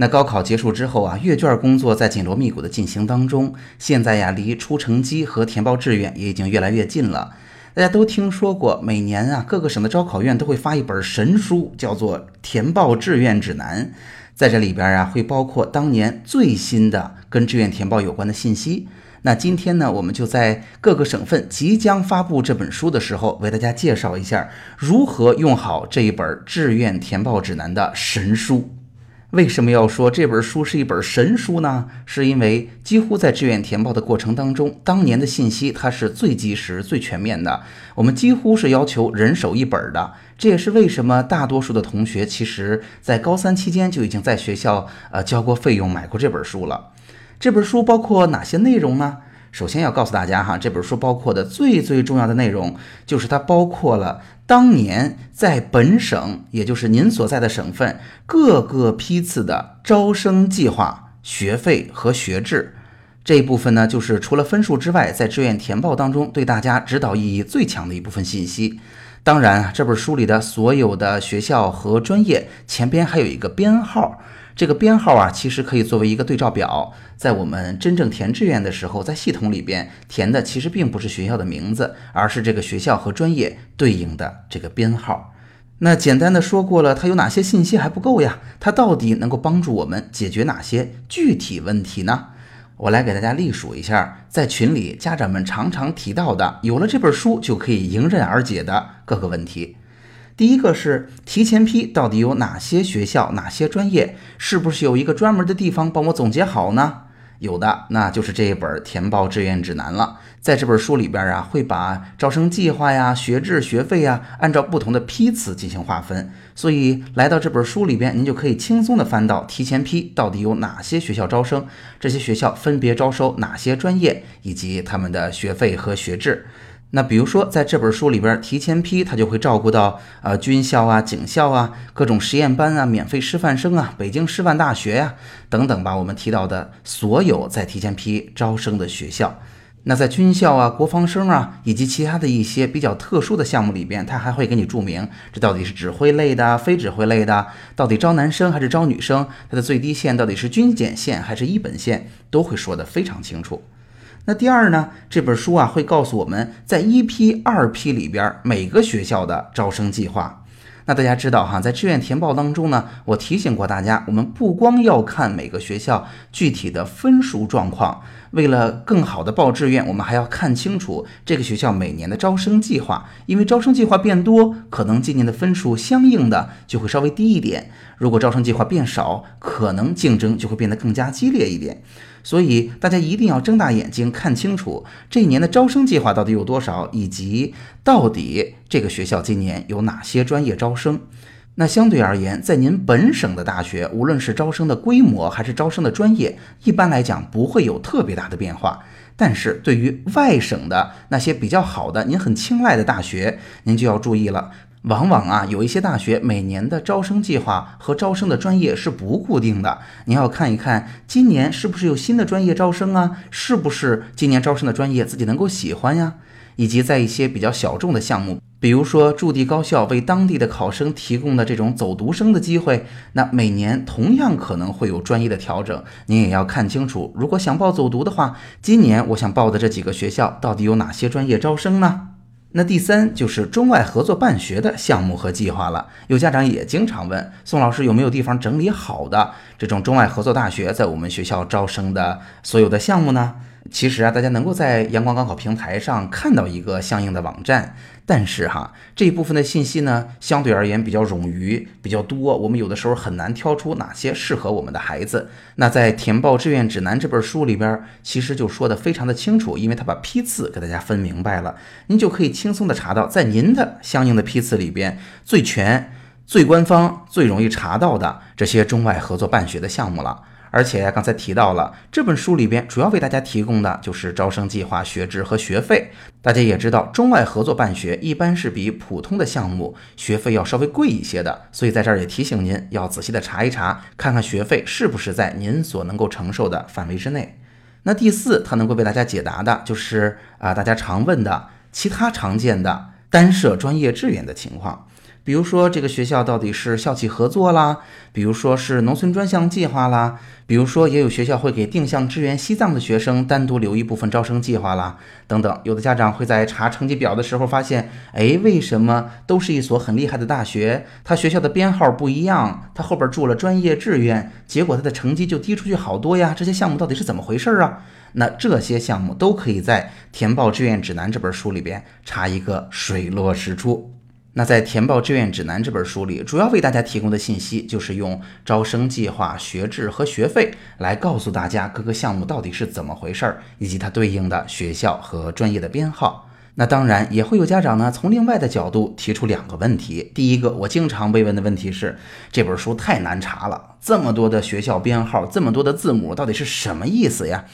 那高考结束之后啊，阅卷工作在紧锣密鼓的进行当中。现在呀，离出成绩和填报志愿也已经越来越近了。大家都听说过，每年啊，各个省的招考院都会发一本神书，叫做《填报志愿指南》。在这里边啊，会包括当年最新的跟志愿填报有关的信息。那今天呢，我们就在各个省份即将发布这本书的时候，为大家介绍一下如何用好这一本志愿填报指南的神书。为什么要说这本书是一本神书呢？是因为几乎在志愿填报的过程当中，当年的信息它是最及时、最全面的。我们几乎是要求人手一本的。这也是为什么大多数的同学其实在高三期间就已经在学校呃交过费用买过这本书了。这本书包括哪些内容呢？首先要告诉大家哈，这本书包括的最最重要的内容就是它包括了当年在本省，也就是您所在的省份各个批次的招生计划、学费和学制这一部分呢，就是除了分数之外，在志愿填报当中对大家指导意义最强的一部分信息。当然，这本书里的所有的学校和专业前边还有一个编号。这个编号啊，其实可以作为一个对照表，在我们真正填志愿的时候，在系统里边填的其实并不是学校的名字，而是这个学校和专业对应的这个编号。那简单的说过了，它有哪些信息还不够呀？它到底能够帮助我们解决哪些具体问题呢？我来给大家例数一下，在群里家长们常常提到的，有了这本书就可以迎刃而解的各个问题。第一个是提前批到底有哪些学校、哪些专业？是不是有一个专门的地方帮我总结好呢？有的，那就是这一本填报志愿指南了。在这本书里边啊，会把招生计划呀、学制、学费呀，按照不同的批次进行划分。所以来到这本书里边，您就可以轻松的翻到提前批到底有哪些学校招生，这些学校分别招收哪些专业，以及他们的学费和学制。那比如说，在这本书里边提前批，他就会照顾到呃军校啊、警校啊、各种实验班啊、免费师范生啊、北京师范大学呀等等吧。我们提到的所有在提前批招生的学校，那在军校啊、国防生啊以及其他的一些比较特殊的项目里边，他还会给你注明这到底是指挥类的、非指挥类的，到底招男生还是招女生，它的最低线到底是军检线还是一本线，都会说得非常清楚。那第二呢？这本书啊会告诉我们在一批、二批里边每个学校的招生计划。那大家知道哈，在志愿填报当中呢，我提醒过大家，我们不光要看每个学校具体的分数状况，为了更好的报志愿，我们还要看清楚这个学校每年的招生计划。因为招生计划变多，可能今年的分数相应的就会稍微低一点；如果招生计划变少，可能竞争就会变得更加激烈一点。所以大家一定要睁大眼睛看清楚这一年的招生计划到底有多少，以及到底这个学校今年有哪些专业招生。那相对而言，在您本省的大学，无论是招生的规模还是招生的专业，一般来讲不会有特别大的变化。但是对于外省的那些比较好的、您很青睐的大学，您就要注意了。往往啊，有一些大学每年的招生计划和招生的专业是不固定的，你要看一看今年是不是有新的专业招生啊，是不是今年招生的专业自己能够喜欢呀？以及在一些比较小众的项目，比如说驻地高校为当地的考生提供的这种走读生的机会，那每年同样可能会有专业的调整，您也要看清楚。如果想报走读的话，今年我想报的这几个学校到底有哪些专业招生呢？那第三就是中外合作办学的项目和计划了。有家长也经常问宋老师有没有地方整理好的这种中外合作大学在我们学校招生的所有的项目呢？其实啊，大家能够在阳光高考平台上看到一个相应的网站，但是哈，这一部分的信息呢，相对而言比较冗余，比较多，我们有的时候很难挑出哪些适合我们的孩子。那在《填报志愿指南》这本书里边，其实就说的非常的清楚，因为他把批次给大家分明白了，您就可以轻松的查到在您的相应的批次里边最全、最官方、最容易查到的这些中外合作办学的项目了。而且刚才提到了这本书里边主要为大家提供的就是招生计划、学制和学费。大家也知道，中外合作办学一般是比普通的项目学费要稍微贵一些的，所以在这儿也提醒您要仔细的查一查，看看学费是不是在您所能够承受的范围之内。那第四，它能够为大家解答的就是啊，大家常问的其他常见的单设专业志愿的情况。比如说这个学校到底是校企合作啦，比如说是农村专项计划啦，比如说也有学校会给定向支援西藏的学生单独留一部分招生计划啦，等等。有的家长会在查成绩表的时候发现，哎，为什么都是一所很厉害的大学，他学校的编号不一样，他后边注了专业志愿，结果他的成绩就低出去好多呀？这些项目到底是怎么回事啊？那这些项目都可以在《填报志愿指南》这本书里边查一个水落石出。那在《填报志愿指南》这本书里，主要为大家提供的信息就是用招生计划、学制和学费来告诉大家各个项目到底是怎么回事儿，以及它对应的学校和专业的编号。那当然也会有家长呢，从另外的角度提出两个问题。第一个，我经常被问的问题是，这本书太难查了，这么多的学校编号，这么多的字母，到底是什么意思呀？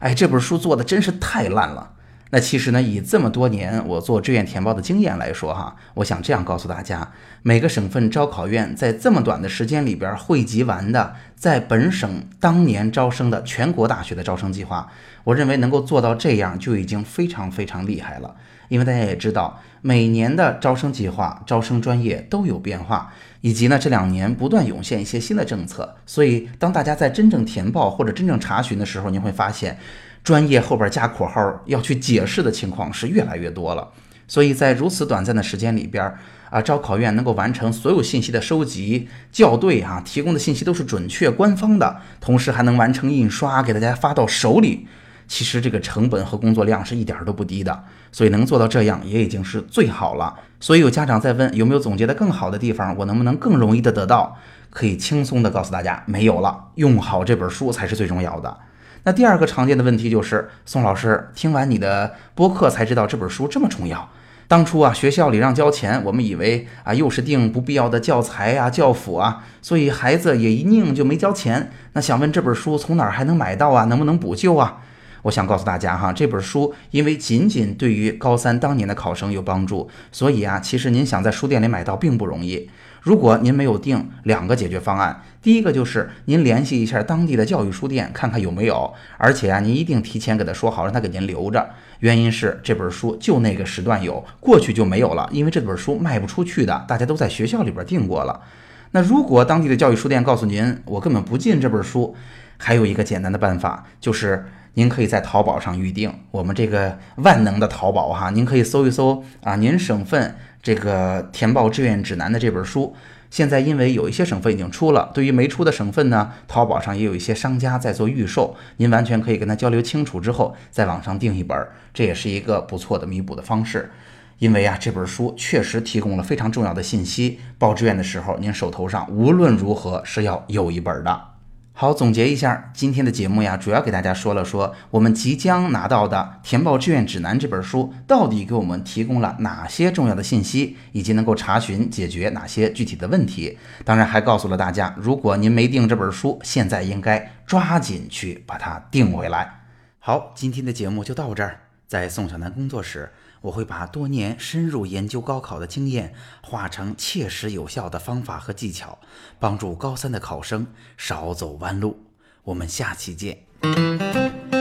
哎，这本书做的真是太烂了。那其实呢，以这么多年我做志愿填报的经验来说，哈，我想这样告诉大家：每个省份招考院在这么短的时间里边汇集完的，在本省当年招生的全国大学的招生计划，我认为能够做到这样就已经非常非常厉害了。因为大家也知道，每年的招生计划、招生专业都有变化，以及呢这两年不断涌现一些新的政策，所以当大家在真正填报或者真正查询的时候，您会发现。专业后边加括号要去解释的情况是越来越多了，所以在如此短暂的时间里边啊，招考院能够完成所有信息的收集校对啊，提供的信息都是准确官方的，同时还能完成印刷给大家发到手里，其实这个成本和工作量是一点都不低的，所以能做到这样也已经是最好了。所以有家长在问有没有总结的更好的地方，我能不能更容易的得到？可以轻松的告诉大家，没有了，用好这本书才是最重要的。那第二个常见的问题就是，宋老师听完你的播客才知道这本书这么重要。当初啊，学校里让交钱，我们以为啊，又是订不必要的教材啊、教辅啊，所以孩子也一拧就没交钱。那想问这本书从哪儿还能买到啊？能不能补救啊？我想告诉大家哈，这本书因为仅仅对于高三当年的考生有帮助，所以啊，其实您想在书店里买到并不容易。如果您没有订，两个解决方案，第一个就是您联系一下当地的教育书店，看看有没有，而且啊，您一定提前给他说好，让他给您留着。原因是这本书就那个时段有，过去就没有了，因为这本书卖不出去的，大家都在学校里边订过了。那如果当地的教育书店告诉您，我根本不进这本书，还有一个简单的办法，就是您可以在淘宝上预定。我们这个万能的淘宝哈，您可以搜一搜啊，您省份。这个填报志愿指南的这本书，现在因为有一些省份已经出了，对于没出的省份呢，淘宝上也有一些商家在做预售，您完全可以跟他交流清楚之后，在网上订一本，这也是一个不错的弥补的方式。因为啊，这本书确实提供了非常重要的信息，报志愿的时候，您手头上无论如何是要有一本的。好，总结一下今天的节目呀，主要给大家说了说我们即将拿到的《填报志愿指南》这本书到底给我们提供了哪些重要的信息，以及能够查询解决哪些具体的问题。当然，还告诉了大家，如果您没订这本书，现在应该抓紧去把它订回来。好，今天的节目就到这儿，在宋小南工作室。我会把多年深入研究高考的经验化成切实有效的方法和技巧，帮助高三的考生少走弯路。我们下期见。